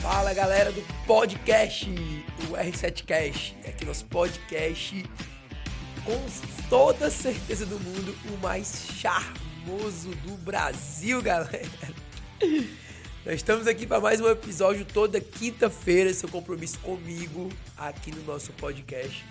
Fala galera do podcast, o R7Cast. Aqui nosso podcast, com toda certeza do mundo, o mais charmoso do Brasil, galera. Nós estamos aqui para mais um episódio toda quinta-feira, seu compromisso comigo, aqui no nosso podcast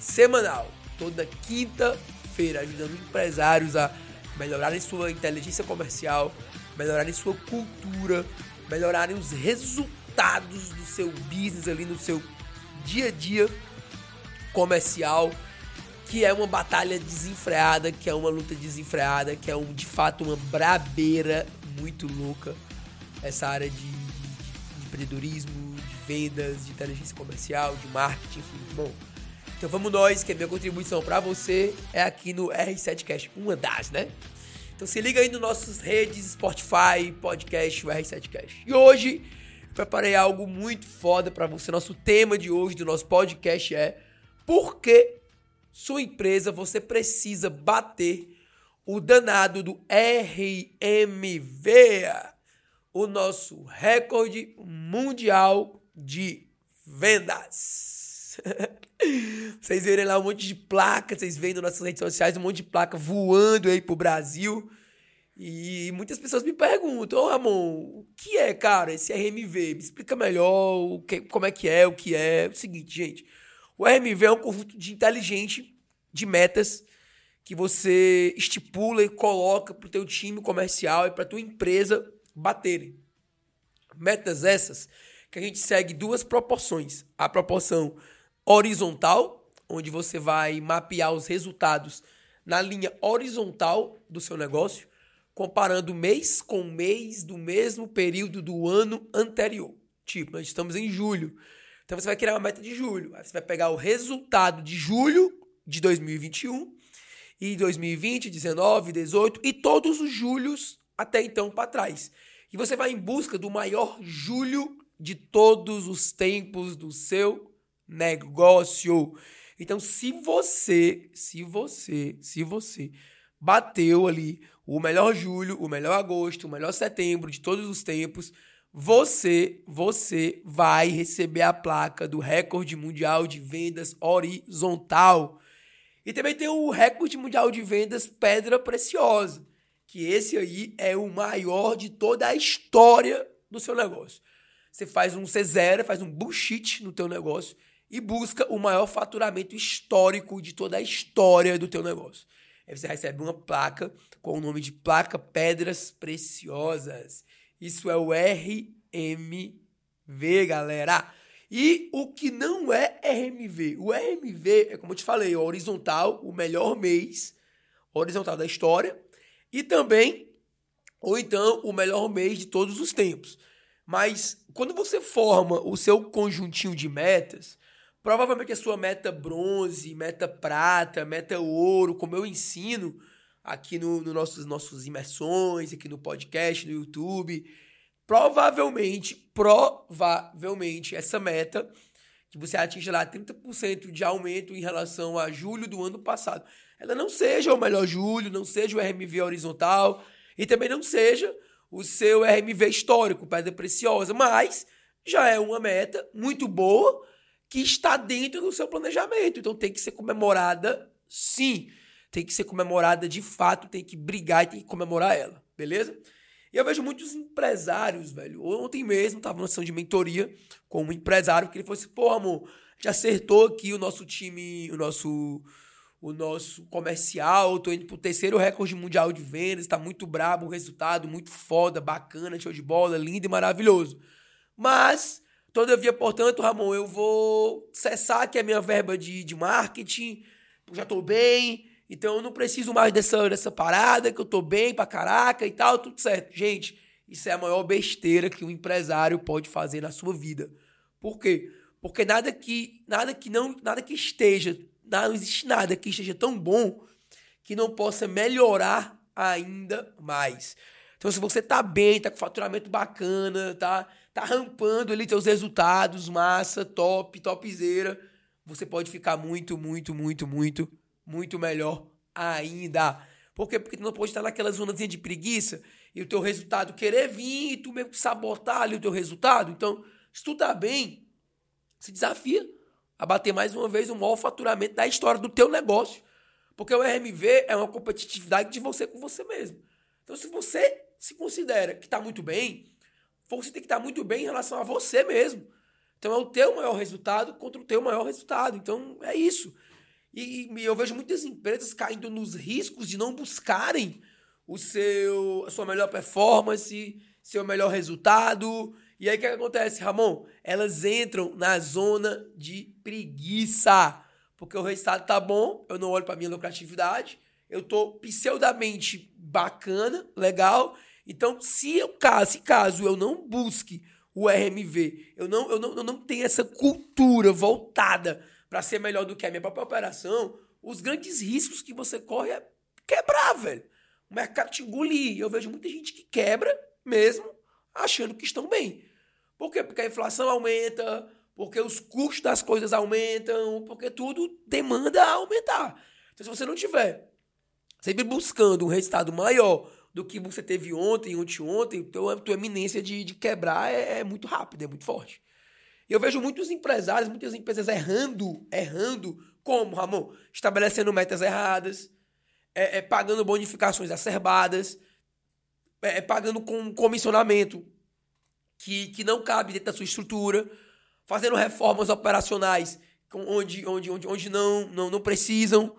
semanal. Toda quinta-feira, ajudando empresários a melhorarem sua inteligência comercial, melhorarem sua cultura, melhorarem os resultados do seu business ali no seu dia a dia comercial, que é uma batalha desenfreada, que é uma luta desenfreada, que é um, de fato uma brabeira muito louca essa área de, de, de empreendedorismo, de vendas, de inteligência comercial, de marketing, enfim, bom. Então vamos nós, que a minha contribuição para você é aqui no R7Cast, uma das, né? Então se liga aí nos nossos redes, Spotify, podcast, o R7Cast. E hoje preparei algo muito foda para você. Nosso tema de hoje do nosso podcast é por que sua empresa você precisa bater o danado do RMV, o nosso recorde mundial de vendas. vocês verem lá um monte de placa, vocês veem nas nossas redes sociais um monte de placa voando aí pro Brasil. E muitas pessoas me perguntam, ô oh, Ramon, o que é, cara, esse RMV? Me explica melhor o que, como é que é, o que é. É o seguinte, gente, o RMV é um conjunto de inteligente de metas que você estipula e coloca para o teu time comercial e para tua empresa baterem. Metas essas que a gente segue duas proporções. A proporção horizontal, onde você vai mapear os resultados na linha horizontal do seu negócio, comparando mês com mês do mesmo período do ano anterior. Tipo, nós estamos em julho. Então você vai criar uma meta de julho. Aí você vai pegar o resultado de julho de 2021 e 2020, 19, 18 e todos os julhos até então para trás. E você vai em busca do maior julho de todos os tempos do seu negócio. Então, se você, se você, se você bateu ali o melhor julho, o melhor agosto, o melhor setembro de todos os tempos, você, você vai receber a placa do recorde mundial de vendas horizontal. E também tem o recorde mundial de vendas pedra preciosa que esse aí é o maior de toda a história do seu negócio. Você faz um C0, faz um bullshit no teu negócio e busca o maior faturamento histórico de toda a história do teu negócio. Aí você recebe uma placa com o nome de placa Pedras Preciosas. Isso é o RMV, galera. E o que não é RMV? O RMV é, como eu te falei, o horizontal, o melhor mês horizontal da história e também, ou então, o melhor mês de todos os tempos. Mas quando você forma o seu conjuntinho de metas, provavelmente a sua meta bronze, meta prata, meta ouro, como eu ensino aqui no, no nossos imersões, aqui no podcast, no YouTube, provavelmente, provavelmente essa meta que você atinge lá 30% de aumento em relação a julho do ano passado ela não seja o melhor julho, não seja o RMV horizontal e também não seja o seu RMV histórico, pedra preciosa, mas já é uma meta muito boa que está dentro do seu planejamento. Então tem que ser comemorada sim. Tem que ser comemorada de fato, tem que brigar e tem que comemorar ela, beleza? E eu vejo muitos empresários, velho. Ontem mesmo tava numa sessão de mentoria com um empresário que ele falou assim: pô, amor, já acertou aqui o nosso time, o nosso o nosso comercial. Tô indo pro terceiro recorde mundial de vendas. Tá muito brabo o resultado, muito foda, bacana, show de bola, lindo e maravilhoso. Mas, todavia, portanto, Ramon, eu vou cessar aqui a minha verba de, de marketing. Já tô bem. Então eu não preciso mais dessa, dessa parada, que eu tô bem pra caraca e tal, tudo certo. Gente, isso é a maior besteira que um empresário pode fazer na sua vida. Por quê? Porque nada que nada que não nada que esteja não existe nada que esteja tão bom que não possa melhorar ainda mais. Então, se você tá bem, tá com faturamento bacana, tá, tá rampando ali seus resultados, massa, top, topzera, você pode ficar muito, muito, muito, muito, muito melhor ainda. Por quê? Porque tu não pode estar naquela zonazinha de preguiça e o teu resultado querer vir e tu mesmo sabotar ali o teu resultado. Então, se tu tá bem, se desafia a bater mais uma vez o maior faturamento da história do teu negócio. Porque o RMV é uma competitividade de você com você mesmo. Então, se você se considera que está muito bem, você tem que estar muito bem em relação a você mesmo. Então, é o teu maior resultado contra o teu maior resultado. Então, é isso. E, e eu vejo muitas empresas caindo nos riscos de não buscarem o seu, a sua melhor performance, seu melhor resultado. E aí o que acontece, Ramon? Elas entram na zona de preguiça. Porque o resultado tá bom, eu não olho para minha lucratividade, eu tô pseudamente bacana, legal. Então, se eu caso, se caso eu não busque o RMV, eu não, eu não, eu não tenho essa cultura voltada para ser melhor do que a minha própria operação, os grandes riscos que você corre é quebrar, velho. O mercado te engolir. Eu vejo muita gente que quebra mesmo achando que estão bem. Por quê? Porque a inflação aumenta, porque os custos das coisas aumentam, porque tudo demanda aumentar. Então, se você não tiver sempre buscando um resultado maior do que você teve ontem, ontem, ontem, então a tua eminência de, de quebrar é, é muito rápida, é muito forte. Eu vejo muitos empresários, muitas empresas errando, errando, como, Ramon? Estabelecendo metas erradas, é, é pagando bonificações acerbadas, é, é, pagando com comissionamento que, que não cabe dentro da sua estrutura, fazendo reformas operacionais onde, onde, onde, onde não, não, não precisam,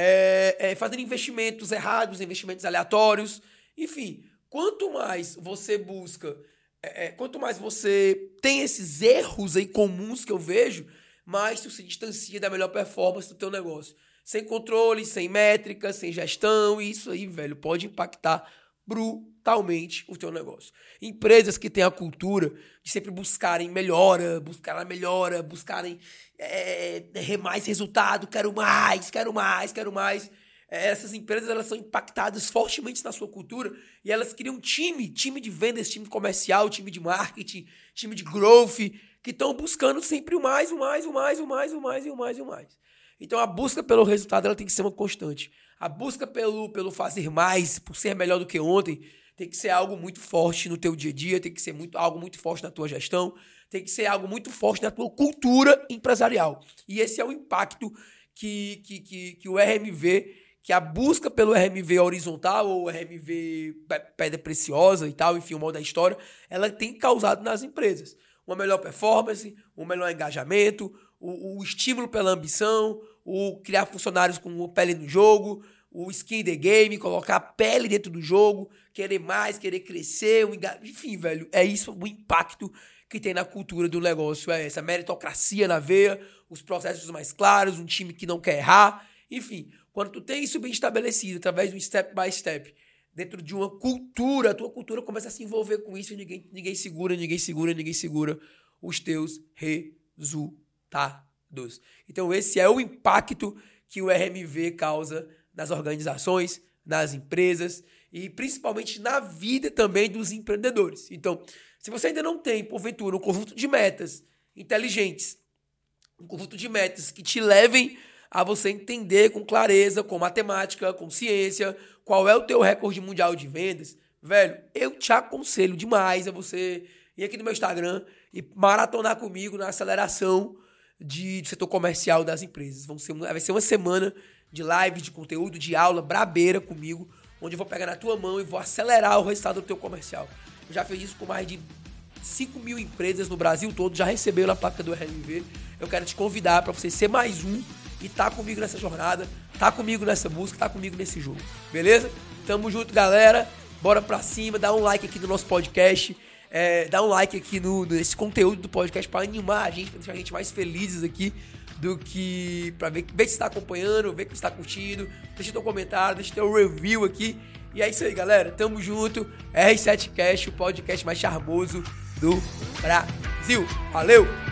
é, é, fazendo investimentos errados, investimentos aleatórios. Enfim, quanto mais você busca é, é, quanto mais você tem esses erros aí comuns que eu vejo, mais tu se distancia da melhor performance do teu negócio. Sem controle, sem métrica, sem gestão, isso aí, velho, pode impactar brutalmente o teu negócio. Empresas que têm a cultura de sempre buscarem melhora, buscarem melhora, buscarem é, mais resultado, quero mais, quero mais, quero mais essas empresas elas são impactadas fortemente na sua cultura e elas criam time, time de vendas, time comercial, time de marketing, time de growth, que estão buscando sempre o mais, o mais, o mais, o mais, o mais, o mais, o mais. Então a busca pelo resultado ela tem que ser uma constante. A busca pelo, pelo fazer mais, por ser melhor do que ontem, tem que ser algo muito forte no teu dia a dia, tem que ser muito, algo muito forte na tua gestão, tem que ser algo muito forte na tua cultura empresarial. E esse é o impacto que, que, que, que o RMV que a busca pelo RMV horizontal ou RMV pedra preciosa e tal, enfim, o modo da história, ela tem causado nas empresas. Uma melhor performance, um melhor engajamento, o, o estímulo pela ambição, o criar funcionários com pele no jogo, o skin the game, colocar a pele dentro do jogo, querer mais, querer crescer, um enfim, velho, é isso o impacto que tem na cultura do negócio, é essa meritocracia na veia, os processos mais claros, um time que não quer errar, enfim, quando tu tem isso bem estabelecido, através de um step by step, dentro de uma cultura, a tua cultura começa a se envolver com isso e ninguém, ninguém segura, ninguém segura, ninguém segura os teus resultados. Então, esse é o impacto que o RMV causa nas organizações, nas empresas e principalmente na vida também dos empreendedores. Então, se você ainda não tem, porventura, um conjunto de metas inteligentes, um conjunto de metas que te levem a você entender com clareza, com matemática, com ciência, qual é o teu recorde mundial de vendas, velho, eu te aconselho demais a você ir aqui no meu Instagram e maratonar comigo na aceleração de, de setor comercial das empresas. Vão ser, vai ser uma semana de live, de conteúdo, de aula brabeira comigo, onde eu vou pegar na tua mão e vou acelerar o resultado do teu comercial. Eu já fiz isso com mais de 5 mil empresas no Brasil todo, já receberam a placa do RMV. Eu quero te convidar para você ser mais um e tá comigo nessa jornada, tá comigo nessa música, tá comigo nesse jogo. Beleza? Tamo junto, galera. Bora pra cima, dá um like aqui no nosso podcast. É, dá um like aqui no, nesse conteúdo do podcast para animar a gente, pra deixar a gente mais felizes aqui do que para ver, ver se está acompanhando, ver que está curtindo. Deixa teu comentário, deixa teu review aqui. E é isso aí, galera. Tamo junto. R7Cast, o podcast mais charmoso do Brasil. Valeu!